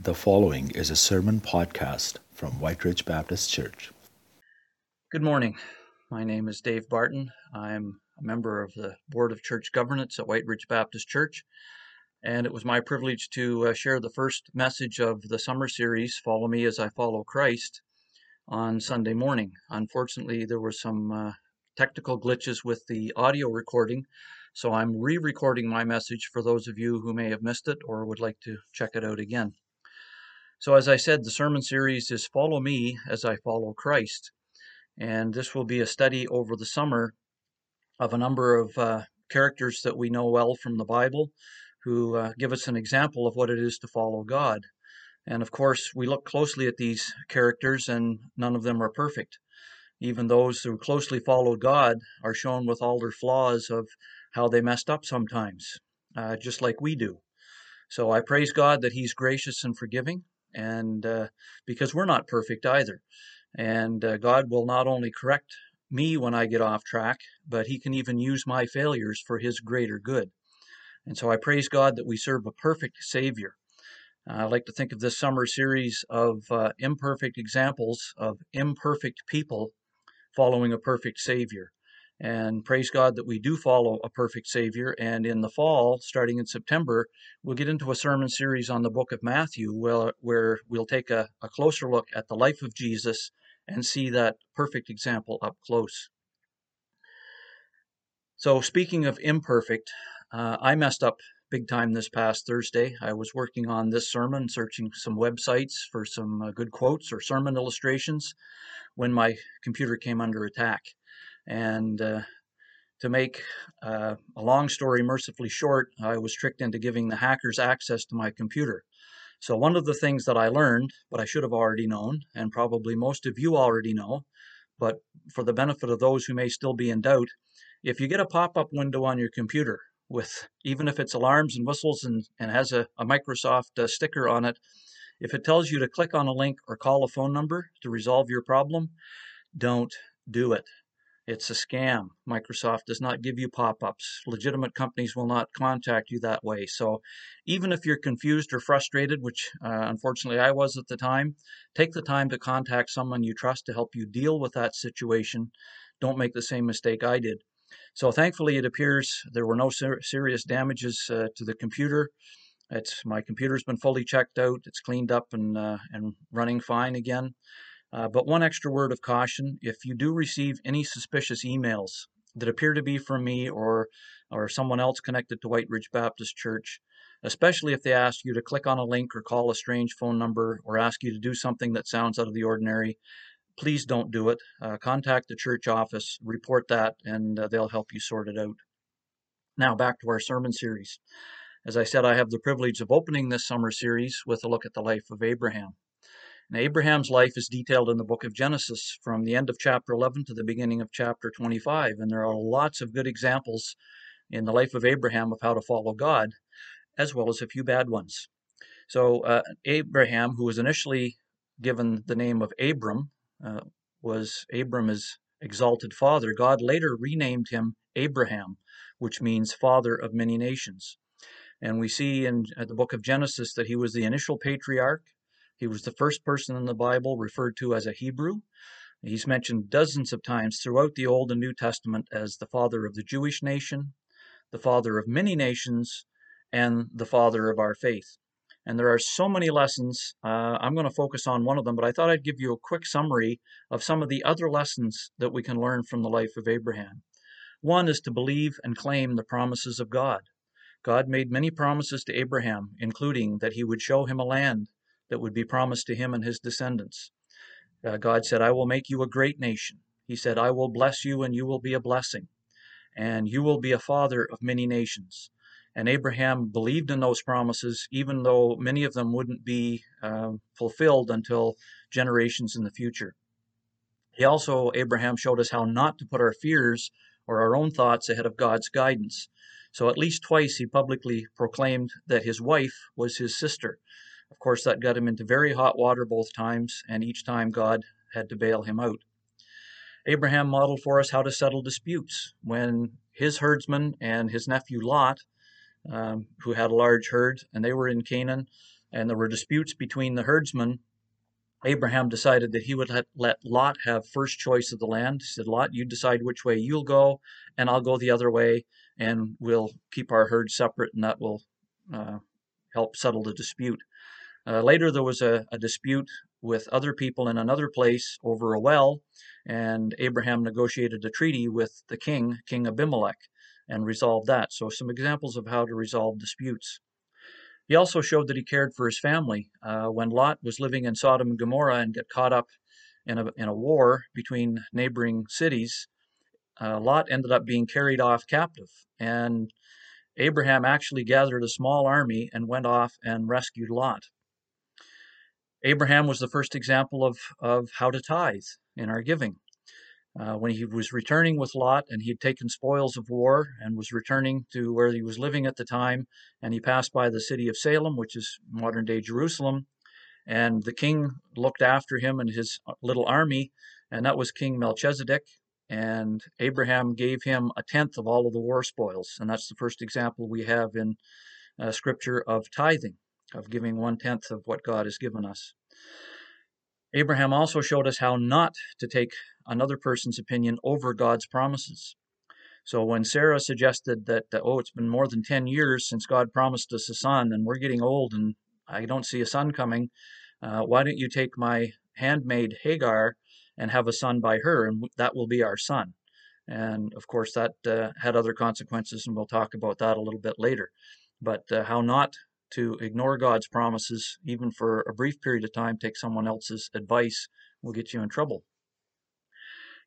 The following is a sermon podcast from White Ridge Baptist Church. Good morning. My name is Dave Barton. I'm a member of the Board of Church Governance at White Ridge Baptist Church, and it was my privilege to uh, share the first message of the summer series, Follow Me as I Follow Christ, on Sunday morning. Unfortunately, there were some uh, technical glitches with the audio recording, so I'm re recording my message for those of you who may have missed it or would like to check it out again. So, as I said, the sermon series is Follow Me as I Follow Christ. And this will be a study over the summer of a number of uh, characters that we know well from the Bible who uh, give us an example of what it is to follow God. And of course, we look closely at these characters, and none of them are perfect. Even those who closely follow God are shown with all their flaws of how they messed up sometimes, uh, just like we do. So I praise God that He's gracious and forgiving, and uh, because we're not perfect either. And uh, God will not only correct me when I get off track, but He can even use my failures for His greater good. And so I praise God that we serve a perfect Savior. I like to think of this summer series of uh, imperfect examples of imperfect people following a perfect Savior. And praise God that we do follow a perfect Savior. And in the fall, starting in September, we'll get into a sermon series on the book of Matthew where, where we'll take a, a closer look at the life of Jesus and see that perfect example up close. So, speaking of imperfect, uh, I messed up big time this past Thursday. I was working on this sermon, searching some websites for some uh, good quotes or sermon illustrations when my computer came under attack. And uh, to make uh, a long story mercifully short, I was tricked into giving the hackers access to my computer. So, one of the things that I learned, but I should have already known, and probably most of you already know, but for the benefit of those who may still be in doubt, if you get a pop up window on your computer with even if it's alarms and whistles and, and has a, a Microsoft uh, sticker on it, if it tells you to click on a link or call a phone number to resolve your problem, don't do it. It's a scam. Microsoft does not give you pop ups. Legitimate companies will not contact you that way. So, even if you're confused or frustrated, which uh, unfortunately I was at the time, take the time to contact someone you trust to help you deal with that situation. Don't make the same mistake I did. So, thankfully, it appears there were no ser- serious damages uh, to the computer. It's my computer's been fully checked out. It's cleaned up and uh, and running fine again. Uh, but one extra word of caution if you do receive any suspicious emails that appear to be from me or, or someone else connected to White Ridge Baptist Church, especially if they ask you to click on a link or call a strange phone number or ask you to do something that sounds out of the ordinary, please don't do it. Uh, contact the church office, report that, and uh, they'll help you sort it out. Now, back to our sermon series. As I said, I have the privilege of opening this summer series with a look at the life of Abraham. And Abraham's life is detailed in the book of Genesis from the end of chapter 11 to the beginning of chapter 25. And there are lots of good examples in the life of Abraham of how to follow God, as well as a few bad ones. So, uh, Abraham, who was initially given the name of Abram, uh, was Abram is exalted father. God later renamed him Abraham, which means father of many nations. And we see in the book of Genesis that he was the initial patriarch he was the first person in the Bible referred to as a Hebrew. He's mentioned dozens of times throughout the Old and New Testament as the father of the Jewish nation, the father of many nations, and the father of our faith. And there are so many lessons. Uh, I'm going to focus on one of them, but I thought I'd give you a quick summary of some of the other lessons that we can learn from the life of Abraham. One is to believe and claim the promises of God. God made many promises to Abraham, including that he would show him a land, that would be promised to him and his descendants. Uh, God said, I will make you a great nation. He said, I will bless you and you will be a blessing, and you will be a father of many nations. And Abraham believed in those promises, even though many of them wouldn't be uh, fulfilled until generations in the future. He also, Abraham showed us how not to put our fears or our own thoughts ahead of God's guidance. So at least twice he publicly proclaimed that his wife was his sister. Of course, that got him into very hot water both times, and each time God had to bail him out. Abraham modeled for us how to settle disputes. When his herdsman and his nephew Lot, um, who had a large herd, and they were in Canaan, and there were disputes between the herdsmen, Abraham decided that he would let, let Lot have first choice of the land. He said, Lot, you decide which way you'll go, and I'll go the other way, and we'll keep our herds separate, and that will uh, help settle the dispute. Uh, later, there was a, a, dispute with other people in another place over a well, and Abraham negotiated a treaty with the king, King Abimelech, and resolved that. So, some examples of how to resolve disputes. He also showed that he cared for his family. Uh, when Lot was living in Sodom and Gomorrah and got caught up in a, in a war between neighboring cities, uh, Lot ended up being carried off captive. And Abraham actually gathered a small army and went off and rescued Lot. Abraham was the first example of, of how to tithe in our giving. Uh, when he was returning with Lot and he had taken spoils of war and was returning to where he was living at the time, and he passed by the city of Salem, which is modern day Jerusalem, and the king looked after him and his little army, and that was King Melchizedek. And Abraham gave him a tenth of all of the war spoils, and that's the first example we have in uh, Scripture of tithing of giving one tenth of what God has given us. Abraham also showed us how not to take another person's opinion over God's promises. So when Sarah suggested that, oh, it's been more than 10 years since God promised us a son, and we're getting old and I don't see a son coming, uh, why don't you take my handmaid Hagar and have a son by her, and that will be our son? And of course, that uh, had other consequences, and we'll talk about that a little bit later. But uh, how not to ignore God's promises, even for a brief period of time, take someone else's advice, will get you in trouble.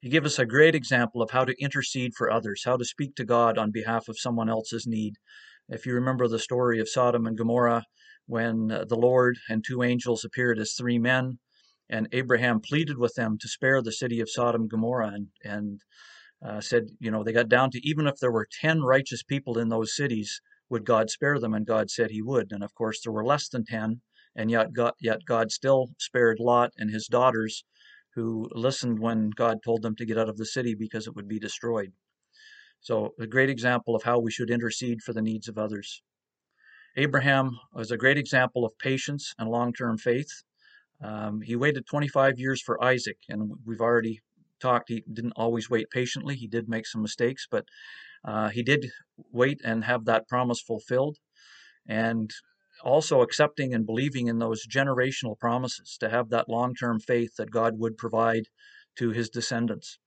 He gave us a great example of how to intercede for others, how to speak to God on behalf of someone else's need. If you remember the story of Sodom and Gomorrah, when uh, the Lord and two angels appeared as three men, and Abraham pleaded with them to spare the city of Sodom and Gomorrah, and, and uh, said, you know, they got down to even if there were 10 righteous people in those cities, would God spare them? And God said he would. And of course, there were less than 10, and yet God, yet God still spared Lot and his daughters who listened when God told them to get out of the city because it would be destroyed. So, a great example of how we should intercede for the needs of others. Abraham was a great example of patience and long term faith. Um, he waited 25 years for Isaac, and we've already talked. He didn't always wait patiently, he did make some mistakes, but uh, he did wait and have that promise fulfilled. And also accepting and believing in those generational promises to have that long term faith that God would provide to his descendants.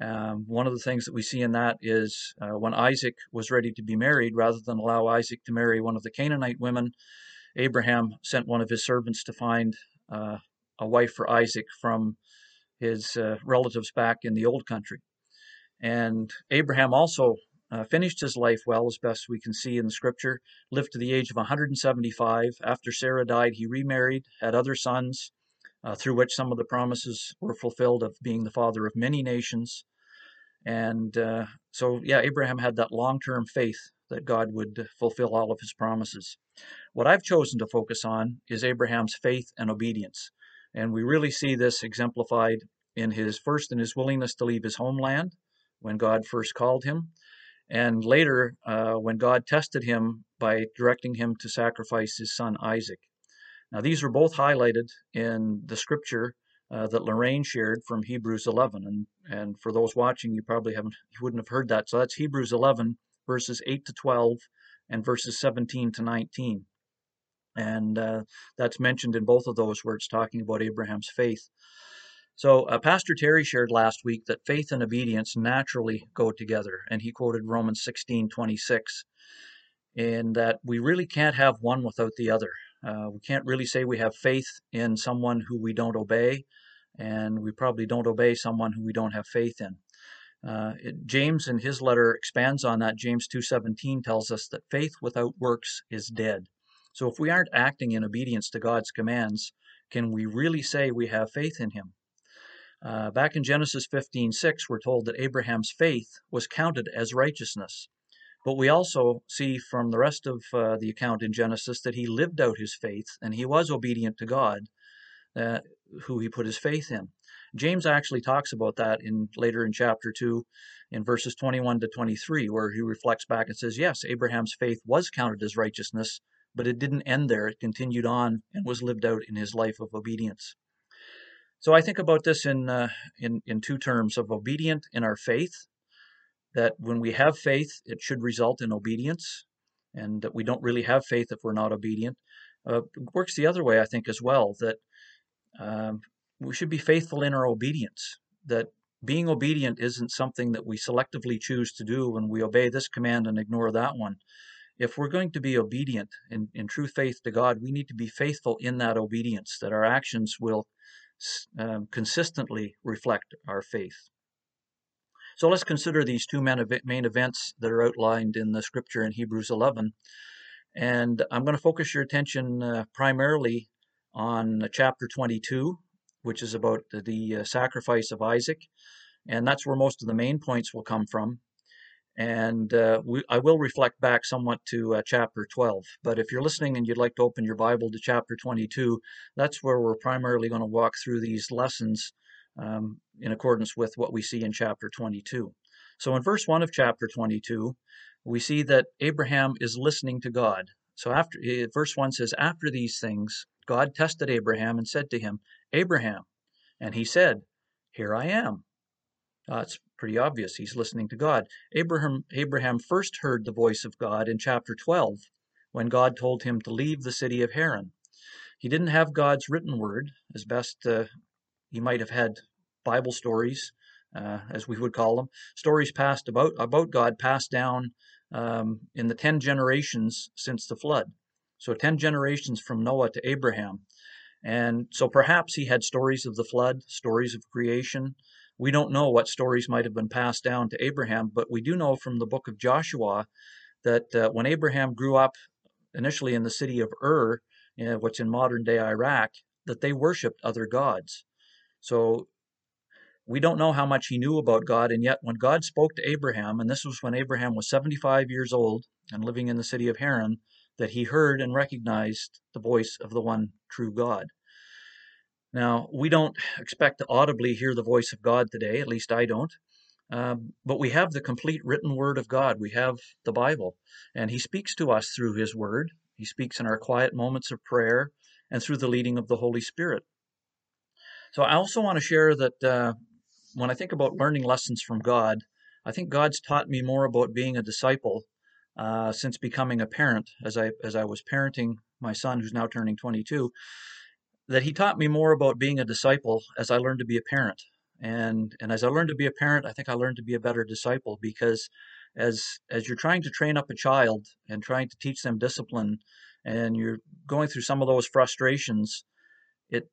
Um, one of the things that we see in that is uh, when Isaac was ready to be married, rather than allow Isaac to marry one of the Canaanite women, Abraham sent one of his servants to find uh, a wife for Isaac from his uh, relatives back in the old country. And Abraham also uh, finished his life well, as best we can see in the scripture, lived to the age of 175. After Sarah died, he remarried, had other sons, uh, through which some of the promises were fulfilled of being the father of many nations. And uh, so, yeah, Abraham had that long term faith that God would fulfill all of his promises. What I've chosen to focus on is Abraham's faith and obedience. And we really see this exemplified in his first in his willingness to leave his homeland when God first called him, and later, uh, when God tested him by directing him to sacrifice his son Isaac. Now, these were both highlighted in the scripture uh, that Lorraine shared from Hebrews 11. And, and for those watching, you probably haven't, you wouldn't have heard that. So that's Hebrews 11, verses 8 to 12, and verses 17 to 19. And uh, that's mentioned in both of those where it's talking about Abraham's faith. So, uh, Pastor Terry shared last week that faith and obedience naturally go together, and he quoted Romans 16 26, and that we really can't have one without the other. Uh, we can't really say we have faith in someone who we don't obey, and we probably don't obey someone who we don't have faith in. Uh, it, James in his letter expands on that. James 2:17 tells us that faith without works is dead. So if we aren't acting in obedience to God's commands, can we really say we have faith in him? Uh, back in Genesis 15:6, we're told that Abraham's faith was counted as righteousness. But we also see from the rest of uh, the account in Genesis that he lived out his faith and he was obedient to God, uh, who he put his faith in. James actually talks about that in later in chapter 2 in verses 21 to 23 where he reflects back and says yes Abraham's faith was counted as righteousness but it didn't end there. It continued on and was lived out in his life of obedience. So I think about this in uh, in in two terms of obedient in our faith, that when we have faith, it should result in obedience, and that we don't really have faith if we're not obedient. Uh, works the other way, I think, as well. That um, we should be faithful in our obedience. That being obedient isn't something that we selectively choose to do when we obey this command and ignore that one. If we're going to be obedient in, in true faith to God, we need to be faithful in that obedience, that our actions will um, consistently reflect our faith. So let's consider these two main events that are outlined in the scripture in Hebrews 11. And I'm going to focus your attention uh, primarily on chapter 22, which is about the, the uh, sacrifice of Isaac. And that's where most of the main points will come from. And uh, we, I will reflect back somewhat to uh, chapter 12. But if you're listening and you'd like to open your Bible to chapter 22, that's where we're primarily going to walk through these lessons um, in accordance with what we see in chapter 22. So in verse 1 of chapter 22, we see that Abraham is listening to God. So after verse 1 says, After these things, God tested Abraham and said to him, Abraham. And he said, Here I am. Uh, it's pretty obvious he's listening to God. Abraham, Abraham first heard the voice of God in chapter 12 when God told him to leave the city of Haran. He didn't have God's written word, as best uh, he might have had Bible stories, uh, as we would call them, stories passed about about God passed down um, in the ten generations since the flood. So ten generations from Noah to Abraham, and so perhaps he had stories of the flood, stories of creation, we don't know what stories might have been passed down to Abraham, but we do know from the book of Joshua that uh, when Abraham grew up initially in the city of Ur, uh, what's in modern day Iraq, that they worshiped other gods. So we don't know how much he knew about God, and yet when God spoke to Abraham, and this was when Abraham was 75 years old and living in the city of Haran, that he heard and recognized the voice of the one true God. Now, we don't expect to audibly hear the voice of God today, at least I don't. Um, but we have the complete written word of God. We have the Bible, and He speaks to us through His word. He speaks in our quiet moments of prayer and through the leading of the Holy Spirit. So, I also want to share that uh, when I think about learning lessons from God, I think God's taught me more about being a disciple uh, since becoming a parent. As I as I was parenting my son, who's now turning 22, that he taught me more about being a disciple as I learned to be a parent. And and as I learned to be a parent, I think I learned to be a better disciple because as as you're trying to train up a child and trying to teach them discipline and you're going through some of those frustrations, it,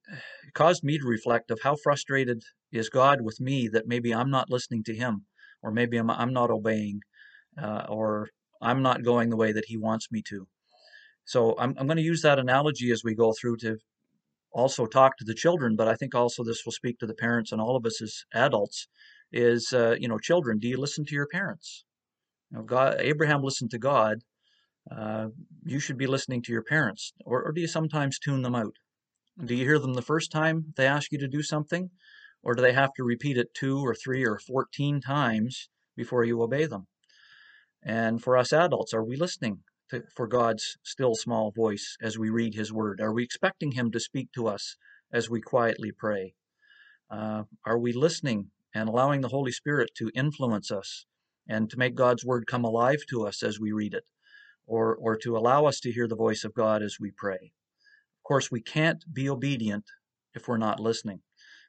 caused me to reflect of how frustrated is God with me that maybe I'm not listening to him or maybe I'm, I'm not obeying uh, or I'm not going the way that he wants me to. So I'm, I'm going to use that analogy as we go through to also talk to the children, but I think also this will speak to the parents and all of us as adults. Is uh, you know, children, do you listen to your parents? You know, God, Abraham listened to God. Uh, you should be listening to your parents, or, or do you sometimes tune them out? Do you hear them the first time they ask you to do something, or do they have to repeat it two or three or fourteen times before you obey them? And for us adults, are we listening to, for God's still small voice as we read His Word? Are we expecting Him to speak to us as we quietly pray? Uh, are we listening and allowing the Holy Spirit to influence us and to make God's Word come alive to us as we read it, or, or to allow us to hear the voice of God as we pray? Of course, we can't be obedient if we're not listening.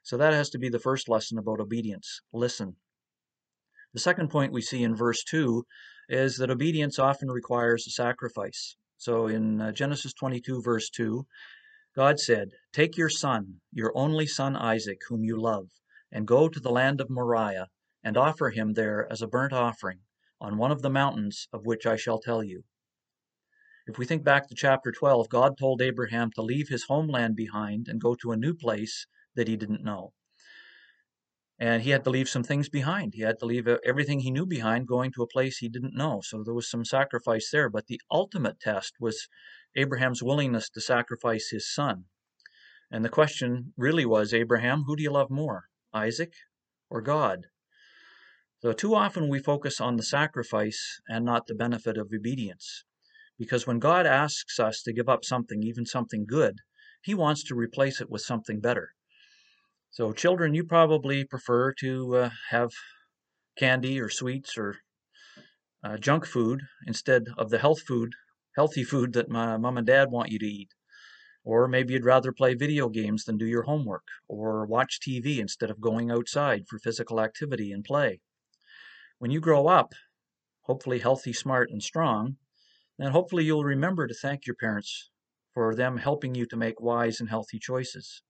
So that has to be the first lesson about obedience listen. The second point we see in verse 2 is that obedience often requires a sacrifice. So in uh, Genesis 22, verse 2, God said, Take your son, your only son Isaac, whom you love, and go to the land of Moriah, and offer him there as a burnt offering on one of the mountains of which I shall tell you. If we think back to chapter 12, God told Abraham to leave his homeland behind and go to a new place that he didn't know and he had to leave some things behind. He had to leave everything he knew behind, going to a place he didn't know. So there was some sacrifice there. But the ultimate test was Abraham's willingness to sacrifice his son. And the question really was Abraham, who do you love more, Isaac or God? So too often we focus on the sacrifice and not the benefit of obedience. Because when God asks us to give up something, even something good, He wants to replace it with something better. So, children, you probably prefer to uh, have candy or sweets or uh, junk food instead of the health food, healthy food that my mom and dad want you to eat. Or maybe you'd rather play video games than do your homework, or watch TV instead of going outside for physical activity and play. When you grow up, hopefully healthy, smart, and strong, then hopefully you'll remember to thank your parents for them helping you to make wise and healthy choices.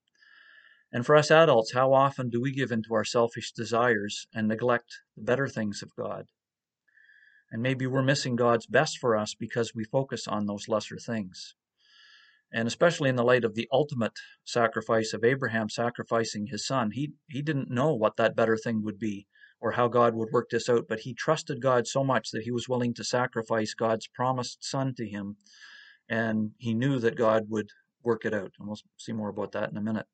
And for us adults, how often do we give in to our selfish desires and neglect the better things of God? And maybe we're missing God's best for us because we focus on those lesser things. And especially in the light of the ultimate sacrifice of Abraham sacrificing his son, he, he didn't know what that better thing would be or how God would work this out, but he trusted God so much that he was willing to sacrifice God's promised son to him. And he knew that God would work it out. And we'll see more about that in a minute.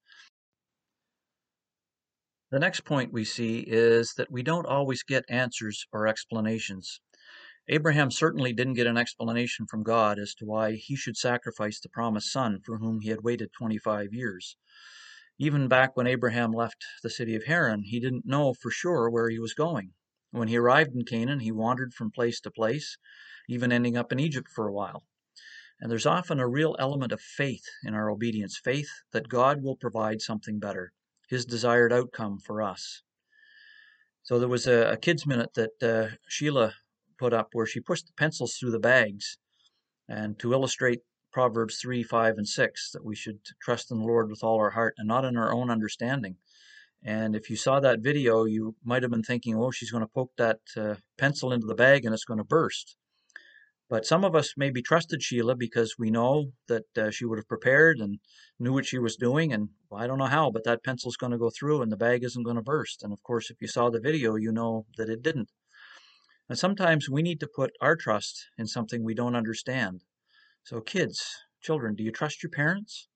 The next point we see is that we don't always get answers or explanations. Abraham certainly didn't get an explanation from God as to why he should sacrifice the promised son for whom he had waited 25 years. Even back when Abraham left the city of Haran, he didn't know for sure where he was going. When he arrived in Canaan, he wandered from place to place, even ending up in Egypt for a while. And there's often a real element of faith in our obedience faith that God will provide something better, his desired outcome for us. So there was a, a kids' minute that uh, Sheila put up where she pushed the pencils through the bags and to illustrate Proverbs 3, 5, and 6 that we should trust in the Lord with all our heart and not in our own understanding. And if you saw that video, you might have been thinking, oh, she's going to poke that uh, pencil into the bag and it's going to burst. But some of us maybe trusted Sheila because we know that uh, she would have prepared and knew what she was doing. And well, I don't know how, but that pencil's going to go through and the bag isn't going to burst. And of course, if you saw the video, you know that it didn't. And sometimes we need to put our trust in something we don't understand. So, kids, children, do you trust your parents?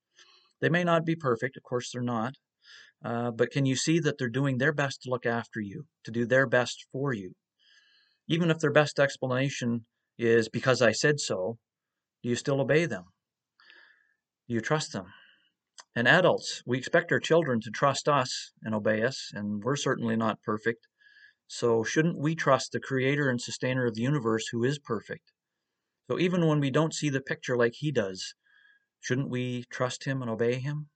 They may not be perfect, of course, they're not. Uh, but can you see that they're doing their best to look after you, to do their best for you? Even if their best explanation is because I said so, do you still obey them? Do you trust them? And adults, we expect our children to trust us and obey us, and we're certainly not perfect. So, shouldn't we trust the creator and sustainer of the universe who is perfect? So, even when we don't see the picture like he does, shouldn't we trust him and obey him?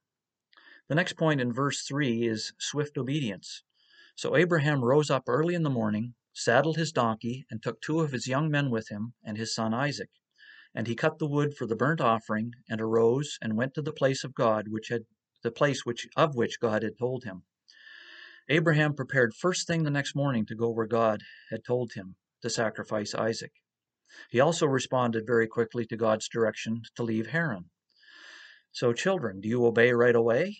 The next point in verse 3 is swift obedience. So, Abraham rose up early in the morning, saddled his donkey, and took two of his young men with him and his son Isaac. And he cut the wood for the burnt offering, and arose and went to the place of God, which had the place which of which God had told him. Abraham prepared first thing the next morning to go where God had told him to sacrifice Isaac. He also responded very quickly to God's direction to leave Haran. So, children, do you obey right away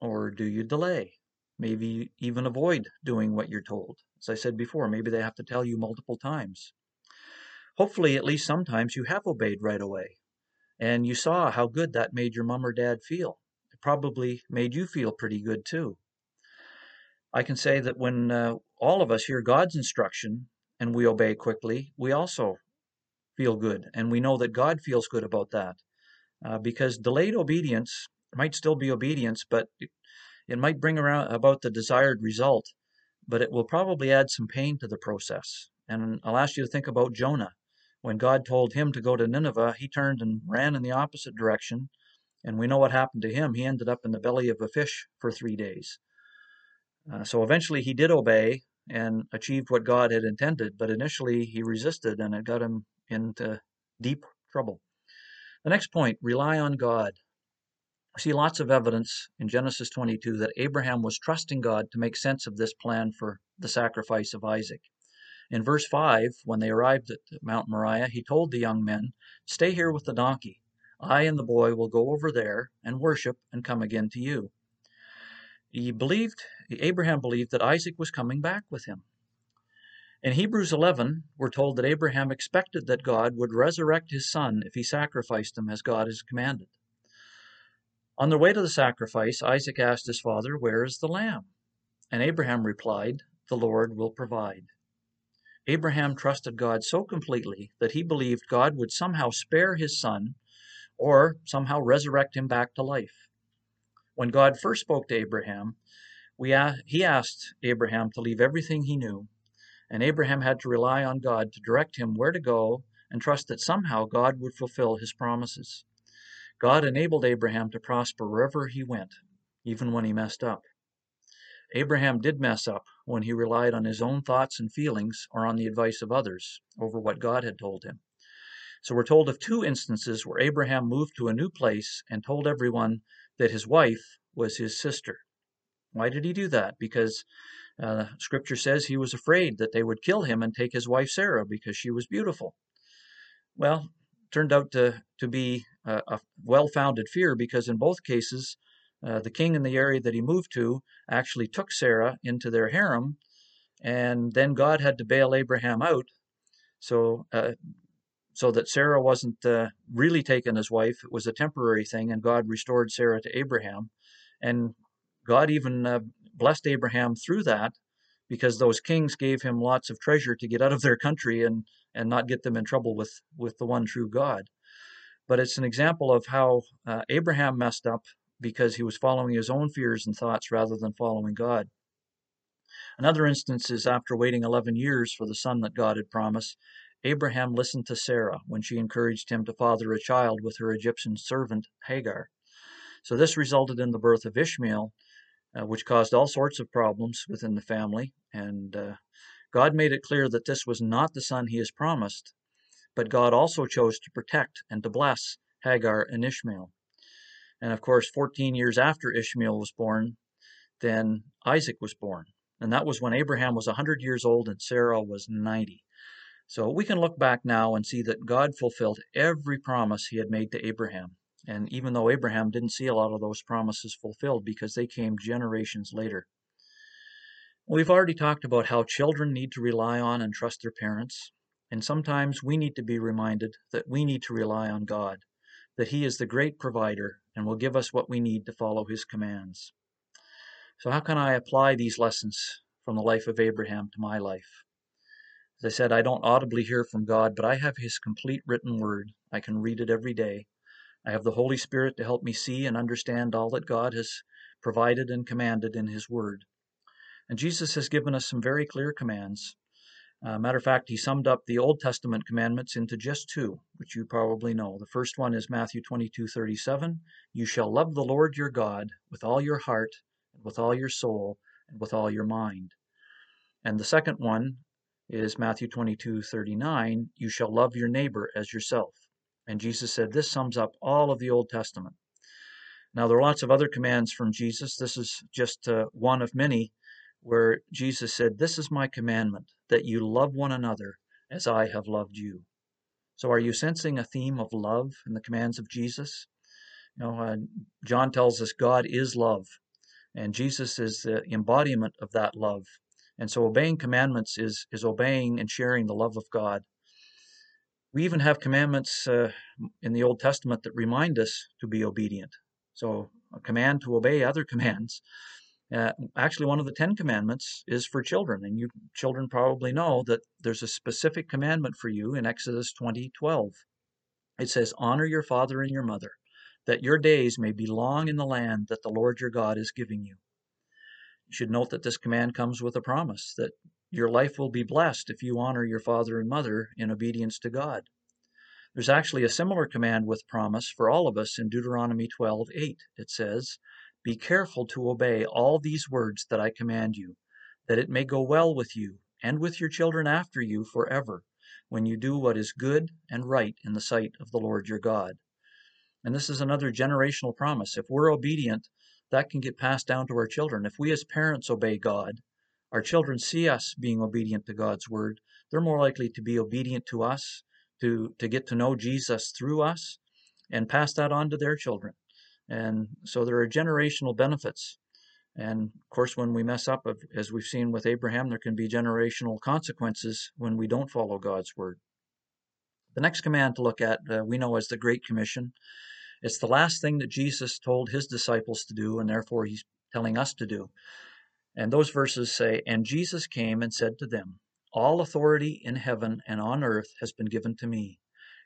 or do you delay? Maybe even avoid doing what you're told. As I said before, maybe they have to tell you multiple times. Hopefully, at least sometimes you have obeyed right away and you saw how good that made your mom or dad feel. It probably made you feel pretty good too. I can say that when uh, all of us hear God's instruction and we obey quickly, we also feel good. And we know that God feels good about that. Uh, because delayed obedience might still be obedience, but it, it might bring around about the desired result, but it will probably add some pain to the process. And I'll ask you to think about Jonah. When God told him to go to Nineveh, he turned and ran in the opposite direction. And we know what happened to him. He ended up in the belly of a fish for three days. Uh, so eventually he did obey and achieved what God had intended, but initially he resisted and it got him into deep trouble. The next point rely on God. See lots of evidence in Genesis 22 that Abraham was trusting God to make sense of this plan for the sacrifice of Isaac. In verse 5, when they arrived at Mount Moriah, he told the young men, Stay here with the donkey. I and the boy will go over there and worship and come again to you. He believed, Abraham believed that Isaac was coming back with him. In Hebrews 11, we're told that Abraham expected that God would resurrect his son if he sacrificed him as God has commanded. On their way to the sacrifice, Isaac asked his father, Where is the lamb? And Abraham replied, The Lord will provide. Abraham trusted God so completely that he believed God would somehow spare his son or somehow resurrect him back to life. When God first spoke to Abraham, we, he asked Abraham to leave everything he knew, and Abraham had to rely on God to direct him where to go and trust that somehow God would fulfill his promises. God enabled Abraham to prosper wherever he went, even when he messed up. Abraham did mess up when he relied on his own thoughts and feelings or on the advice of others over what God had told him. So we're told of two instances where Abraham moved to a new place and told everyone that his wife was his sister. Why did he do that? Because uh, scripture says he was afraid that they would kill him and take his wife Sarah because she was beautiful. Well, turned out to, to be a, a well founded fear because in both cases, uh, the king in the area that he moved to actually took Sarah into their harem, and then God had to bail Abraham out, so uh, so that Sarah wasn't uh, really taken as wife. It was a temporary thing, and God restored Sarah to Abraham, and God even uh, blessed Abraham through that, because those kings gave him lots of treasure to get out of their country and and not get them in trouble with with the one true God. But it's an example of how uh, Abraham messed up because he was following his own fears and thoughts rather than following God. Another instance is after waiting 11 years for the son that God had promised, Abraham listened to Sarah when she encouraged him to father a child with her Egyptian servant Hagar. So this resulted in the birth of Ishmael, uh, which caused all sorts of problems within the family. And uh, God made it clear that this was not the son he has promised, but God also chose to protect and to bless Hagar and Ishmael. And of course, 14 years after Ishmael was born, then Isaac was born. And that was when Abraham was 100 years old and Sarah was 90. So we can look back now and see that God fulfilled every promise he had made to Abraham. And even though Abraham didn't see a lot of those promises fulfilled because they came generations later. We've already talked about how children need to rely on and trust their parents. And sometimes we need to be reminded that we need to rely on God that He is the great provider and will give us what we need to follow His commands. So, how can I apply these lessons from the life of Abraham to my life? As I said, I don't audibly hear from God, but I have His complete written word. I can read it every day. I have the Holy Spirit to help me see and understand all that God has provided and commanded in His word. And Jesus has given us some very clear commands. Uh, matter of fact, he summed up the Old Testament commandments into just two, which you probably know. The first one is Matthew 22 37. You shall love the Lord your God with all your heart, and with all your soul, and with all your mind. And the second one is Matthew 22 39. You shall love your neighbor as yourself. And Jesus said this sums up all of the Old Testament. Now, there are lots of other commands from Jesus. This is just uh, one of many where Jesus said, This is my commandment, that you love one another as I have loved you. So, are you sensing a theme of love in the commands of Jesus? You know, uh, John tells us God is love, and Jesus is the embodiment of that love. And so, obeying commandments is, is obeying and sharing the love of God. We even have commandments uh, in the Old Testament that remind us to be obedient. So, a command to obey other commands uh, actually, one of the Ten Commandments is for children, and you children probably know that there's a specific commandment for you in Exodus 20 12. It says, Honor your father and your mother, that your days may be long in the land that the Lord your God is giving you. You should note that this command comes with a promise that your life will be blessed if you honor your father and mother in obedience to God. There's actually a similar command with promise for all of us in Deuteronomy 12 8. It says, be careful to obey all these words that I command you, that it may go well with you and with your children after you forever, when you do what is good and right in the sight of the Lord your God. And this is another generational promise. If we're obedient, that can get passed down to our children. If we as parents obey God, our children see us being obedient to God's word, they're more likely to be obedient to us, to, to get to know Jesus through us, and pass that on to their children. And so there are generational benefits. And of course, when we mess up, as we've seen with Abraham, there can be generational consequences when we don't follow God's word. The next command to look at, uh, we know as the Great Commission. It's the last thing that Jesus told his disciples to do, and therefore he's telling us to do. And those verses say, And Jesus came and said to them, All authority in heaven and on earth has been given to me.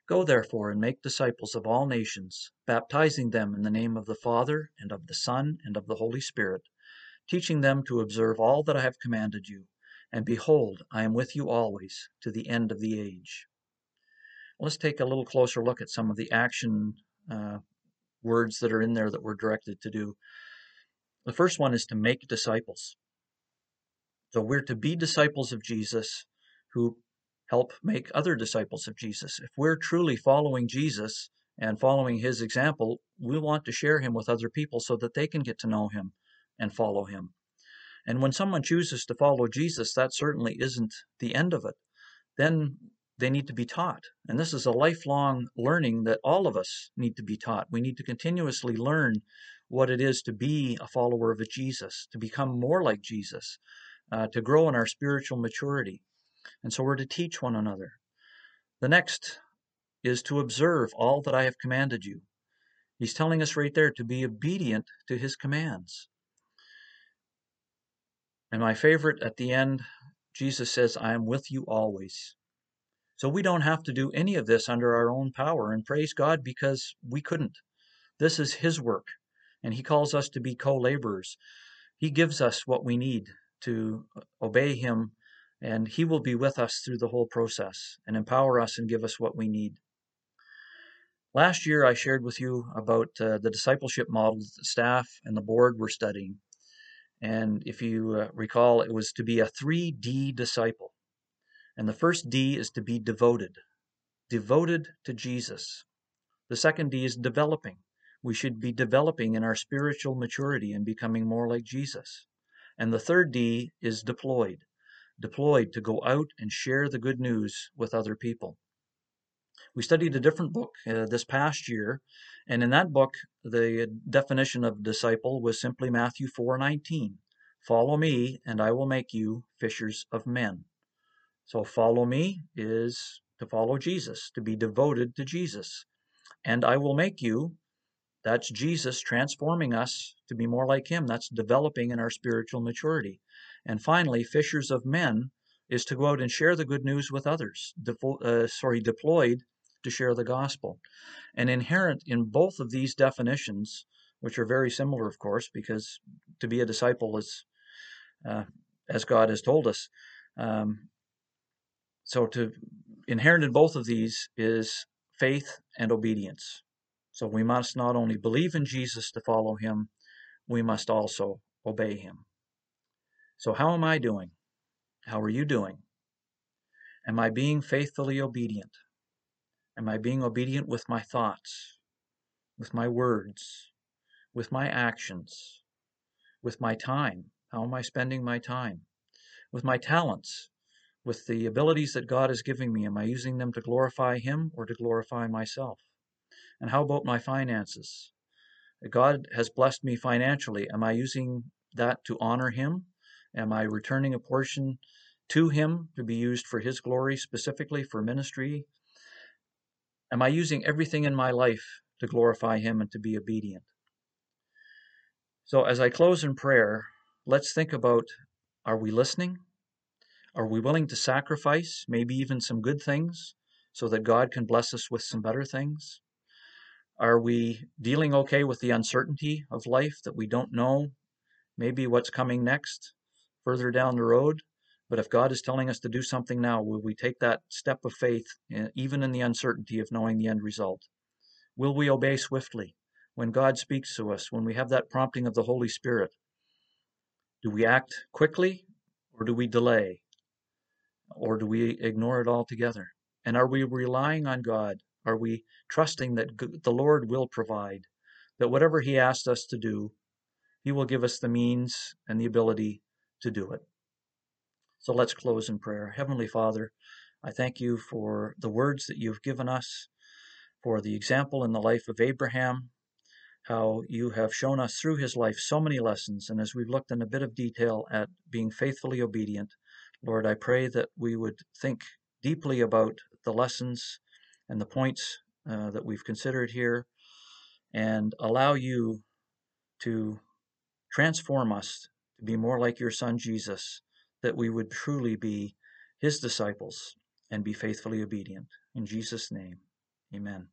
Go therefore and make disciples of all nations, baptizing them in the name of the Father, and of the Son, and of the Holy Spirit, teaching them to observe all that I have commanded you. And behold, I am with you always to the end of the age. Let's take a little closer look at some of the action uh, words that are in there that we're directed to do. The first one is to make disciples. So we're to be disciples of Jesus who help make other disciples of Jesus. If we're truly following Jesus and following his example, we want to share him with other people so that they can get to know him and follow him. And when someone chooses to follow Jesus, that certainly isn't the end of it. Then they need to be taught. And this is a lifelong learning that all of us need to be taught. We need to continuously learn what it is to be a follower of Jesus, to become more like Jesus, uh, to grow in our spiritual maturity. And so we're to teach one another. The next is to observe all that I have commanded you. He's telling us right there to be obedient to his commands. And my favorite at the end, Jesus says, I am with you always. So we don't have to do any of this under our own power. And praise God because we couldn't. This is His work, and He calls us to be co laborers. He gives us what we need to obey Him, and He will be with us through the whole process and empower us and give us what we need. Last year, I shared with you about uh, the discipleship model that the staff and the board were studying. And if you uh, recall, it was to be a 3D disciple. And the first D is to be devoted, devoted to Jesus. The second D is developing. We should be developing in our spiritual maturity and becoming more like Jesus. And the third D is deployed, deployed to go out and share the good news with other people. We studied a different book uh, this past year, and in that book, the definition of disciple was simply Matthew 4:19. Follow me, and I will make you fishers of men. So follow me is to follow Jesus, to be devoted to Jesus. And I will make you, that's Jesus transforming us to be more like him. That's developing in our spiritual maturity. And finally, fishers of men is to go out and share the good news with others. Defo- uh, sorry, deployed to share the gospel. And inherent in both of these definitions, which are very similar, of course, because to be a disciple is, uh, as God has told us, um, so to inherent in both of these is faith and obedience. So we must not only believe in Jesus to follow him, we must also obey him. So how am I doing? How are you doing? Am I being faithfully obedient? Am I being obedient with my thoughts, with my words, with my actions, with my time? How am I spending my time? With my talents? with the abilities that God is giving me, am I using them to glorify Him or to glorify myself? And how about my finances? God has blessed me financially. Am I using that to honor Him? Am I returning a portion to Him to be used for His glory, specifically for ministry? Am I using everything in my life to glorify Him and to be obedient? So, as I close in prayer, let's think about are we listening? Are we willing to sacrifice, maybe even some good things, so that God can bless us with some better things? Are we dealing okay with the uncertainty of life that we don't know maybe what's coming next further down the road? But if God is telling us to do something now, will we take that step of faith, eh, even in the uncertainty of knowing the end result? Will we obey swiftly when God speaks to us, when we have that prompting of the Holy Spirit? Do we act quickly or do we delay? or do we ignore it altogether? And are we relying on God? Are we trusting that the Lord will provide, that whatever He asks us to do, He will give us the means and the ability to do it? So let's close in prayer. Heavenly Father, I thank you for the words that you've given us, for the example in the life of Abraham, how you have shown us through his life so many lessons. And as we've looked in a bit of detail at being faithfully obedient, Lord, I pray that we would think deeply about the lessons and the points uh, that we've considered here and allow you to transform us to be more like your son Jesus, that we would truly be his disciples and be faithfully obedient. In Jesus' name, amen.